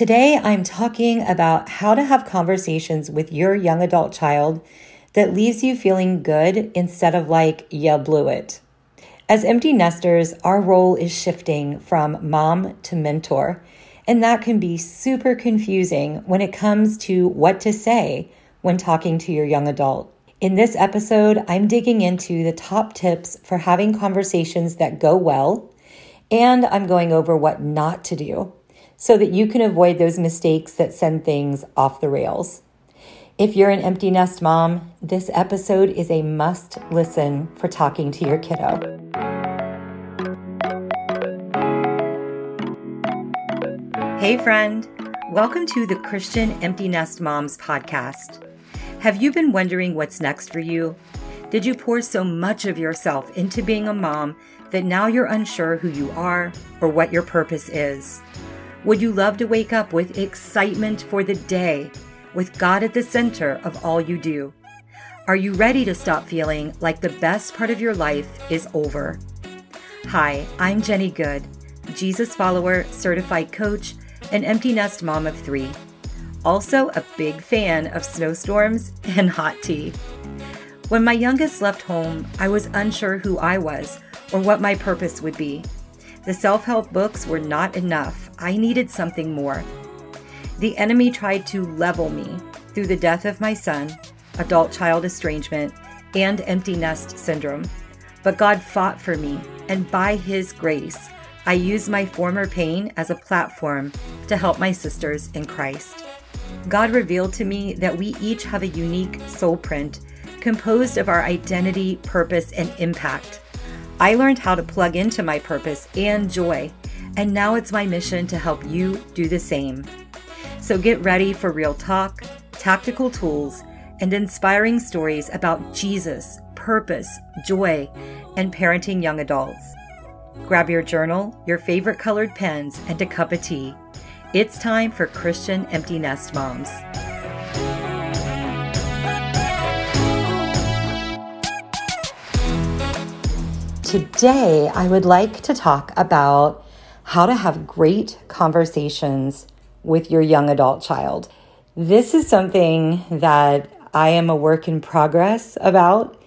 Today, I'm talking about how to have conversations with your young adult child that leaves you feeling good instead of like, you blew it. As empty nesters, our role is shifting from mom to mentor, and that can be super confusing when it comes to what to say when talking to your young adult. In this episode, I'm digging into the top tips for having conversations that go well, and I'm going over what not to do so that you can avoid those mistakes that send things off the rails. If you're an empty nest mom, this episode is a must listen for talking to your kiddo. Hey, friend. Welcome to the Christian Empty Nest Moms podcast. Have you been wondering what's next for you? Did you pour so much of yourself into being a mom that now you're unsure who you are or what your purpose is? Would you love to wake up with excitement for the day, with God at the center of all you do? Are you ready to stop feeling like the best part of your life is over? Hi, I'm Jenny Good, Jesus follower, certified coach, and empty nest mom of three. Also, a big fan of snowstorms and hot tea. When my youngest left home, I was unsure who I was or what my purpose would be. The self help books were not enough. I needed something more. The enemy tried to level me through the death of my son, adult child estrangement, and empty nest syndrome. But God fought for me, and by His grace, I used my former pain as a platform to help my sisters in Christ. God revealed to me that we each have a unique soul print composed of our identity, purpose, and impact. I learned how to plug into my purpose and joy, and now it's my mission to help you do the same. So get ready for real talk, tactical tools, and inspiring stories about Jesus, purpose, joy, and parenting young adults. Grab your journal, your favorite colored pens, and a cup of tea. It's time for Christian Empty Nest Moms. Today, I would like to talk about how to have great conversations with your young adult child. This is something that I am a work in progress about.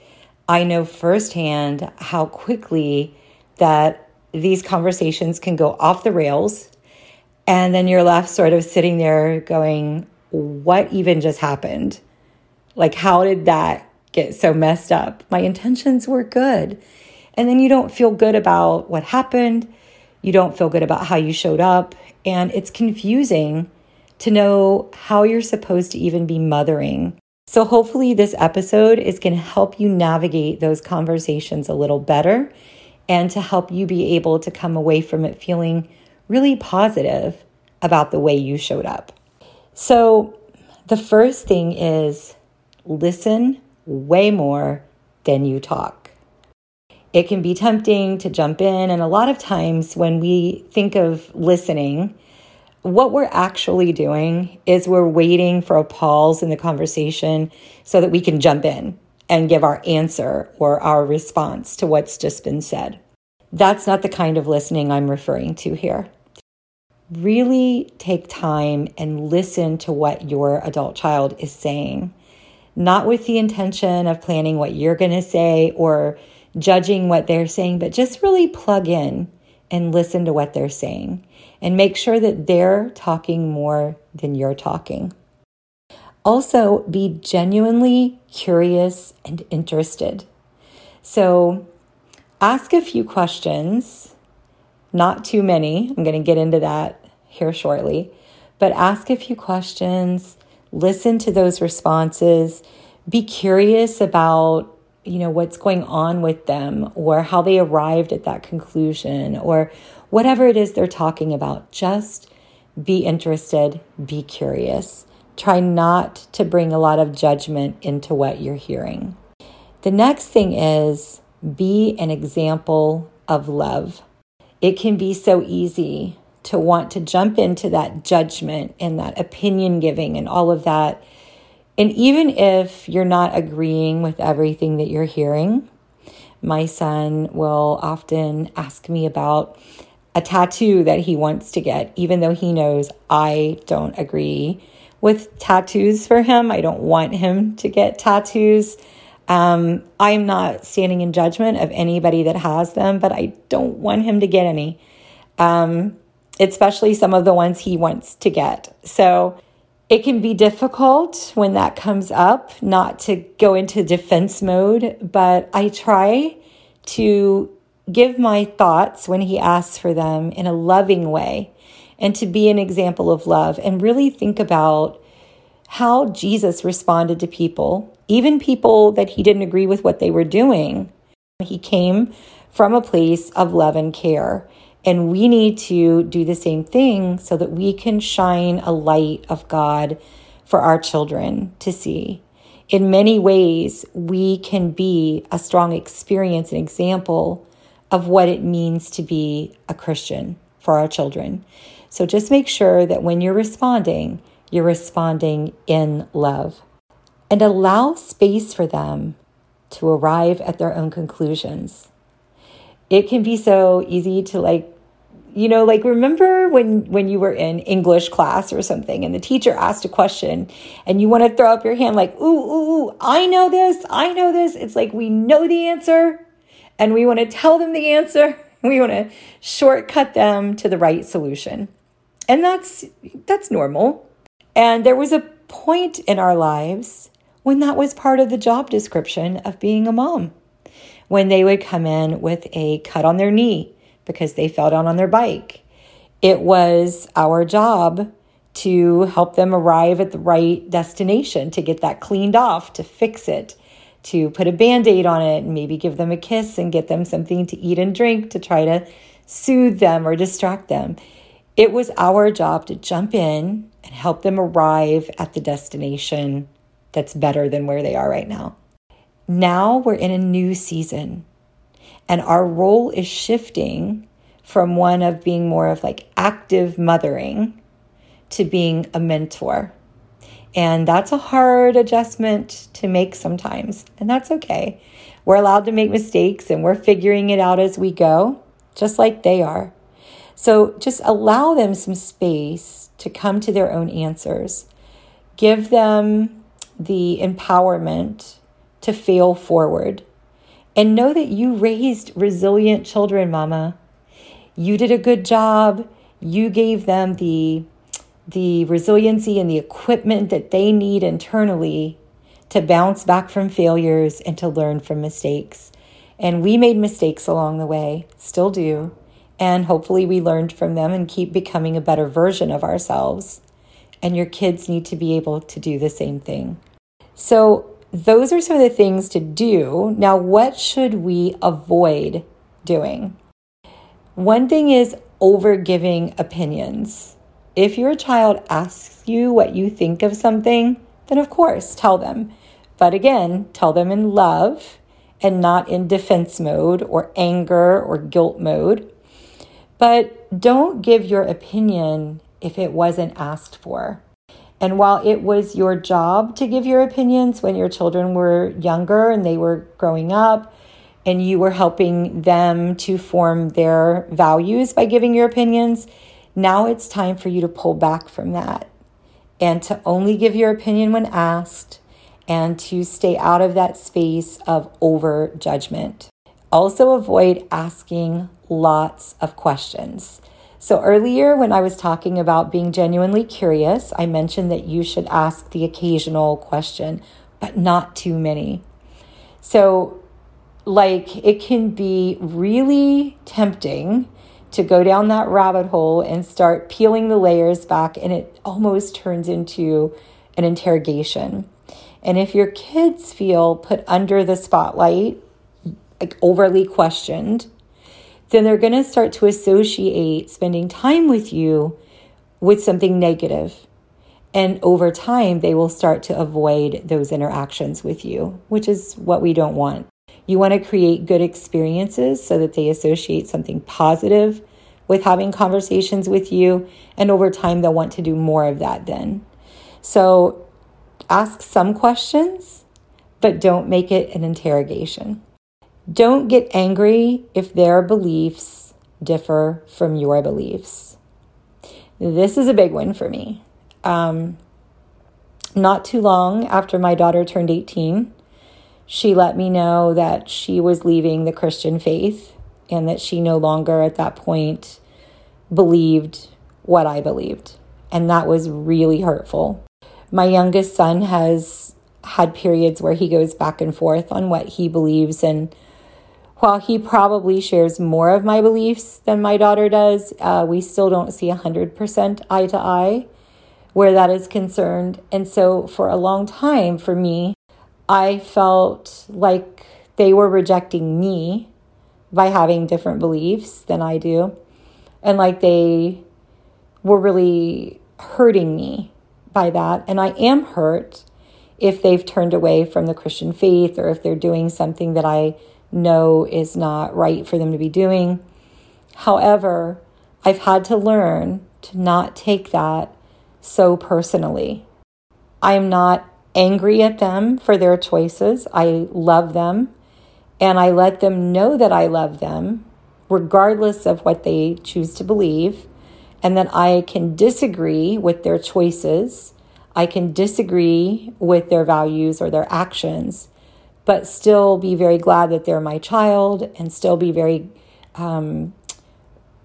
I know firsthand how quickly that these conversations can go off the rails. And then you're left sort of sitting there going, What even just happened? Like, how did that get so messed up? My intentions were good. And then you don't feel good about what happened. You don't feel good about how you showed up. And it's confusing to know how you're supposed to even be mothering. So, hopefully, this episode is going to help you navigate those conversations a little better and to help you be able to come away from it feeling really positive about the way you showed up. So, the first thing is listen way more than you talk it can be tempting to jump in. And a lot of times when we think of listening, what we're actually doing is we're waiting for a pause in the conversation so that we can jump in and give our answer or our response to what's just been said. That's not the kind of listening I'm referring to here. Really take time and listen to what your adult child is saying, not with the intention of planning what you're going to say or judging what they're saying, but just really plug in and listen to what they're saying and make sure that they're talking more than you're talking. Also, be genuinely curious and interested. So, ask a few questions, not too many. I'm going to get into that here shortly, but ask a few questions, listen to those responses, be curious about you know what's going on with them or how they arrived at that conclusion or whatever it is they're talking about. Just be interested be curious. Try not to bring a lot of judgment into what you're hearing. The next thing is be an example of love. It can be so easy to want to jump into that judgment and that opinion giving and all of that and even if you're not agreeing with everything that you're hearing, my son will often ask me about a tattoo that he wants to get, even though he knows I don't agree with tattoos for him. I don't want him to get tattoos. Um, I'm not standing in judgment of anybody that has them, but I don't want him to get any, um, especially some of the ones he wants to get. So it can be difficult when that comes up not to go into defense mode, but I try to give my thoughts when he asks for them in a loving way and to be an example of love and really think about how Jesus responded to people, even people that he didn't agree with what they were doing. He came from a place of love and care. And we need to do the same thing so that we can shine a light of God for our children to see. In many ways, we can be a strong experience and example of what it means to be a Christian for our children. So just make sure that when you're responding, you're responding in love and allow space for them to arrive at their own conclusions. It can be so easy to like you know like remember when when you were in english class or something and the teacher asked a question and you want to throw up your hand like ooh ooh, ooh i know this i know this. It's like we know the answer and we want to tell them the answer. We want to shortcut them to the right solution. And that's that's normal. And there was a point in our lives when that was part of the job description of being a mom. When they would come in with a cut on their knee because they fell down on their bike. It was our job to help them arrive at the right destination, to get that cleaned off, to fix it, to put a band aid on it, and maybe give them a kiss and get them something to eat and drink to try to soothe them or distract them. It was our job to jump in and help them arrive at the destination that's better than where they are right now. Now we're in a new season. And our role is shifting from one of being more of like active mothering to being a mentor. And that's a hard adjustment to make sometimes, and that's okay. We're allowed to make mistakes and we're figuring it out as we go, just like they are. So just allow them some space to come to their own answers. Give them the empowerment to fail forward and know that you raised resilient children, mama. You did a good job. You gave them the the resiliency and the equipment that they need internally to bounce back from failures and to learn from mistakes. And we made mistakes along the way, still do. And hopefully we learned from them and keep becoming a better version of ourselves. And your kids need to be able to do the same thing. So those are some of the things to do. Now, what should we avoid doing? One thing is over giving opinions. If your child asks you what you think of something, then of course tell them. But again, tell them in love and not in defense mode or anger or guilt mode. But don't give your opinion if it wasn't asked for. And while it was your job to give your opinions when your children were younger and they were growing up, and you were helping them to form their values by giving your opinions, now it's time for you to pull back from that and to only give your opinion when asked and to stay out of that space of over judgment. Also, avoid asking lots of questions. So, earlier when I was talking about being genuinely curious, I mentioned that you should ask the occasional question, but not too many. So, like, it can be really tempting to go down that rabbit hole and start peeling the layers back, and it almost turns into an interrogation. And if your kids feel put under the spotlight, like overly questioned, then they're going to start to associate spending time with you with something negative. And over time, they will start to avoid those interactions with you, which is what we don't want. You want to create good experiences so that they associate something positive with having conversations with you. And over time, they'll want to do more of that then. So ask some questions, but don't make it an interrogation. Don't get angry if their beliefs differ from your beliefs. This is a big one for me. Um, not too long after my daughter turned 18, she let me know that she was leaving the Christian faith and that she no longer at that point believed what I believed. And that was really hurtful. My youngest son has had periods where he goes back and forth on what he believes. And while he probably shares more of my beliefs than my daughter does, uh, we still don't see 100% eye to eye where that is concerned. And so for a long time, for me, I felt like they were rejecting me by having different beliefs than I do. And like they were really hurting me by that. And I am hurt if they've turned away from the Christian faith or if they're doing something that I know is not right for them to be doing. However, I've had to learn to not take that so personally. I am not angry at them for their choices. I love them and I let them know that I love them, regardless of what they choose to believe, and that I can disagree with their choices. I can disagree with their values or their actions, but still be very glad that they're my child and still be very, um,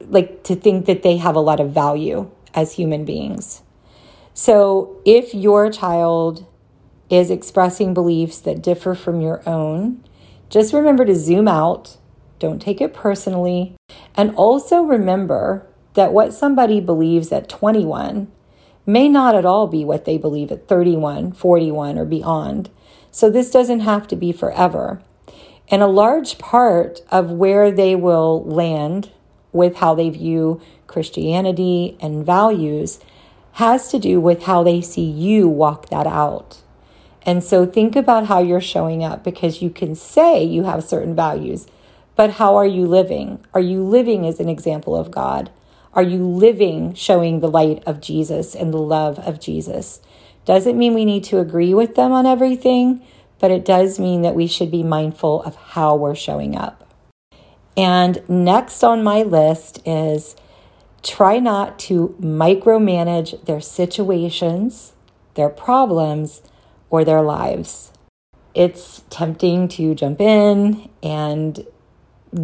like, to think that they have a lot of value as human beings. So if your child is expressing beliefs that differ from your own, just remember to zoom out, don't take it personally, and also remember that what somebody believes at 21 may not at all be what they believe at 31, 41, or beyond. So this doesn't have to be forever. And a large part of where they will land with how they view Christianity and values has to do with how they see you walk that out. And so think about how you're showing up because you can say you have certain values, but how are you living? Are you living as an example of God? Are you living showing the light of Jesus and the love of Jesus? Doesn't mean we need to agree with them on everything, but it does mean that we should be mindful of how we're showing up. And next on my list is try not to micromanage their situations, their problems, or their lives. It's tempting to jump in and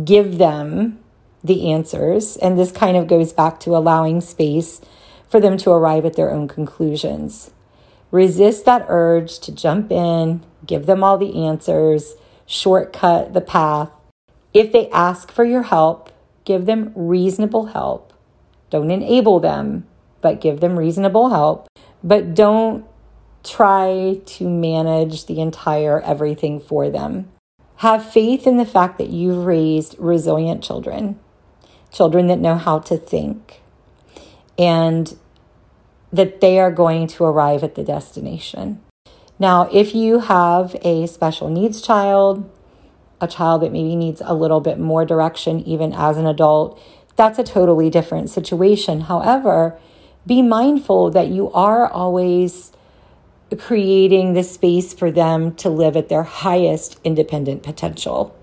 give them the answers. And this kind of goes back to allowing space for them to arrive at their own conclusions. Resist that urge to jump in, give them all the answers, shortcut the path. If they ask for your help, give them reasonable help. Don't enable them, but give them reasonable help. But don't try to manage the entire everything for them. Have faith in the fact that you've raised resilient children, children that know how to think, and that they are going to arrive at the destination. Now, if you have a special needs child, a child that maybe needs a little bit more direction, even as an adult, that's a totally different situation. However, be mindful that you are always creating the space for them to live at their highest independent potential.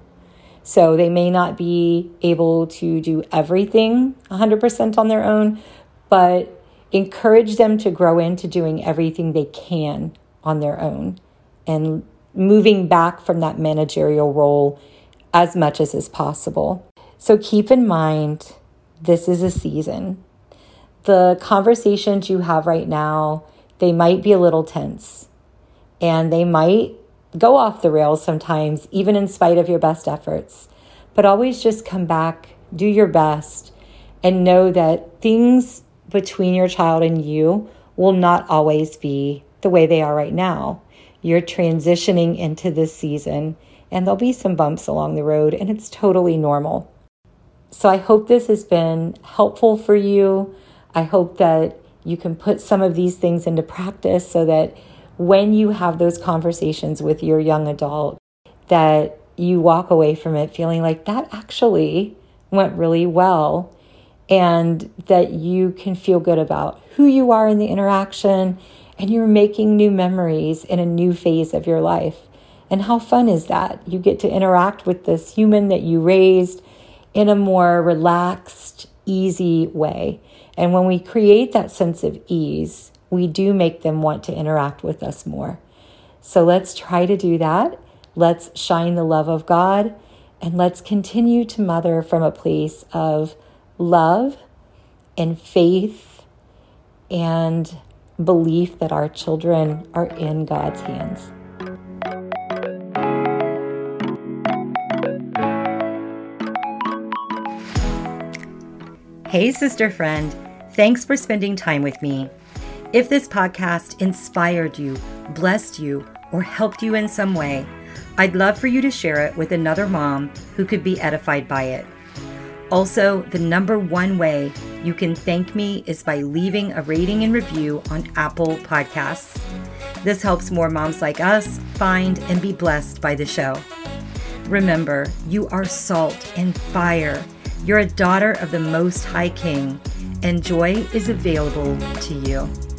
So they may not be able to do everything 100% on their own, but encourage them to grow into doing everything they can on their own and moving back from that managerial role as much as is possible. So keep in mind, this is a season. The conversations you have right now they might be a little tense and they might go off the rails sometimes, even in spite of your best efforts. But always just come back, do your best, and know that things between your child and you will not always be the way they are right now. You're transitioning into this season, and there'll be some bumps along the road, and it's totally normal. So I hope this has been helpful for you. I hope that you can put some of these things into practice so that when you have those conversations with your young adult that you walk away from it feeling like that actually went really well and that you can feel good about who you are in the interaction and you're making new memories in a new phase of your life. And how fun is that? You get to interact with this human that you raised in a more relaxed, easy way. And when we create that sense of ease, we do make them want to interact with us more. So let's try to do that. Let's shine the love of God and let's continue to mother from a place of love and faith and belief that our children are in God's hands. Hey, sister friend. Thanks for spending time with me. If this podcast inspired you, blessed you, or helped you in some way, I'd love for you to share it with another mom who could be edified by it. Also, the number one way you can thank me is by leaving a rating and review on Apple Podcasts. This helps more moms like us find and be blessed by the show. Remember, you are salt and fire. You're a daughter of the Most High King, and joy is available to you.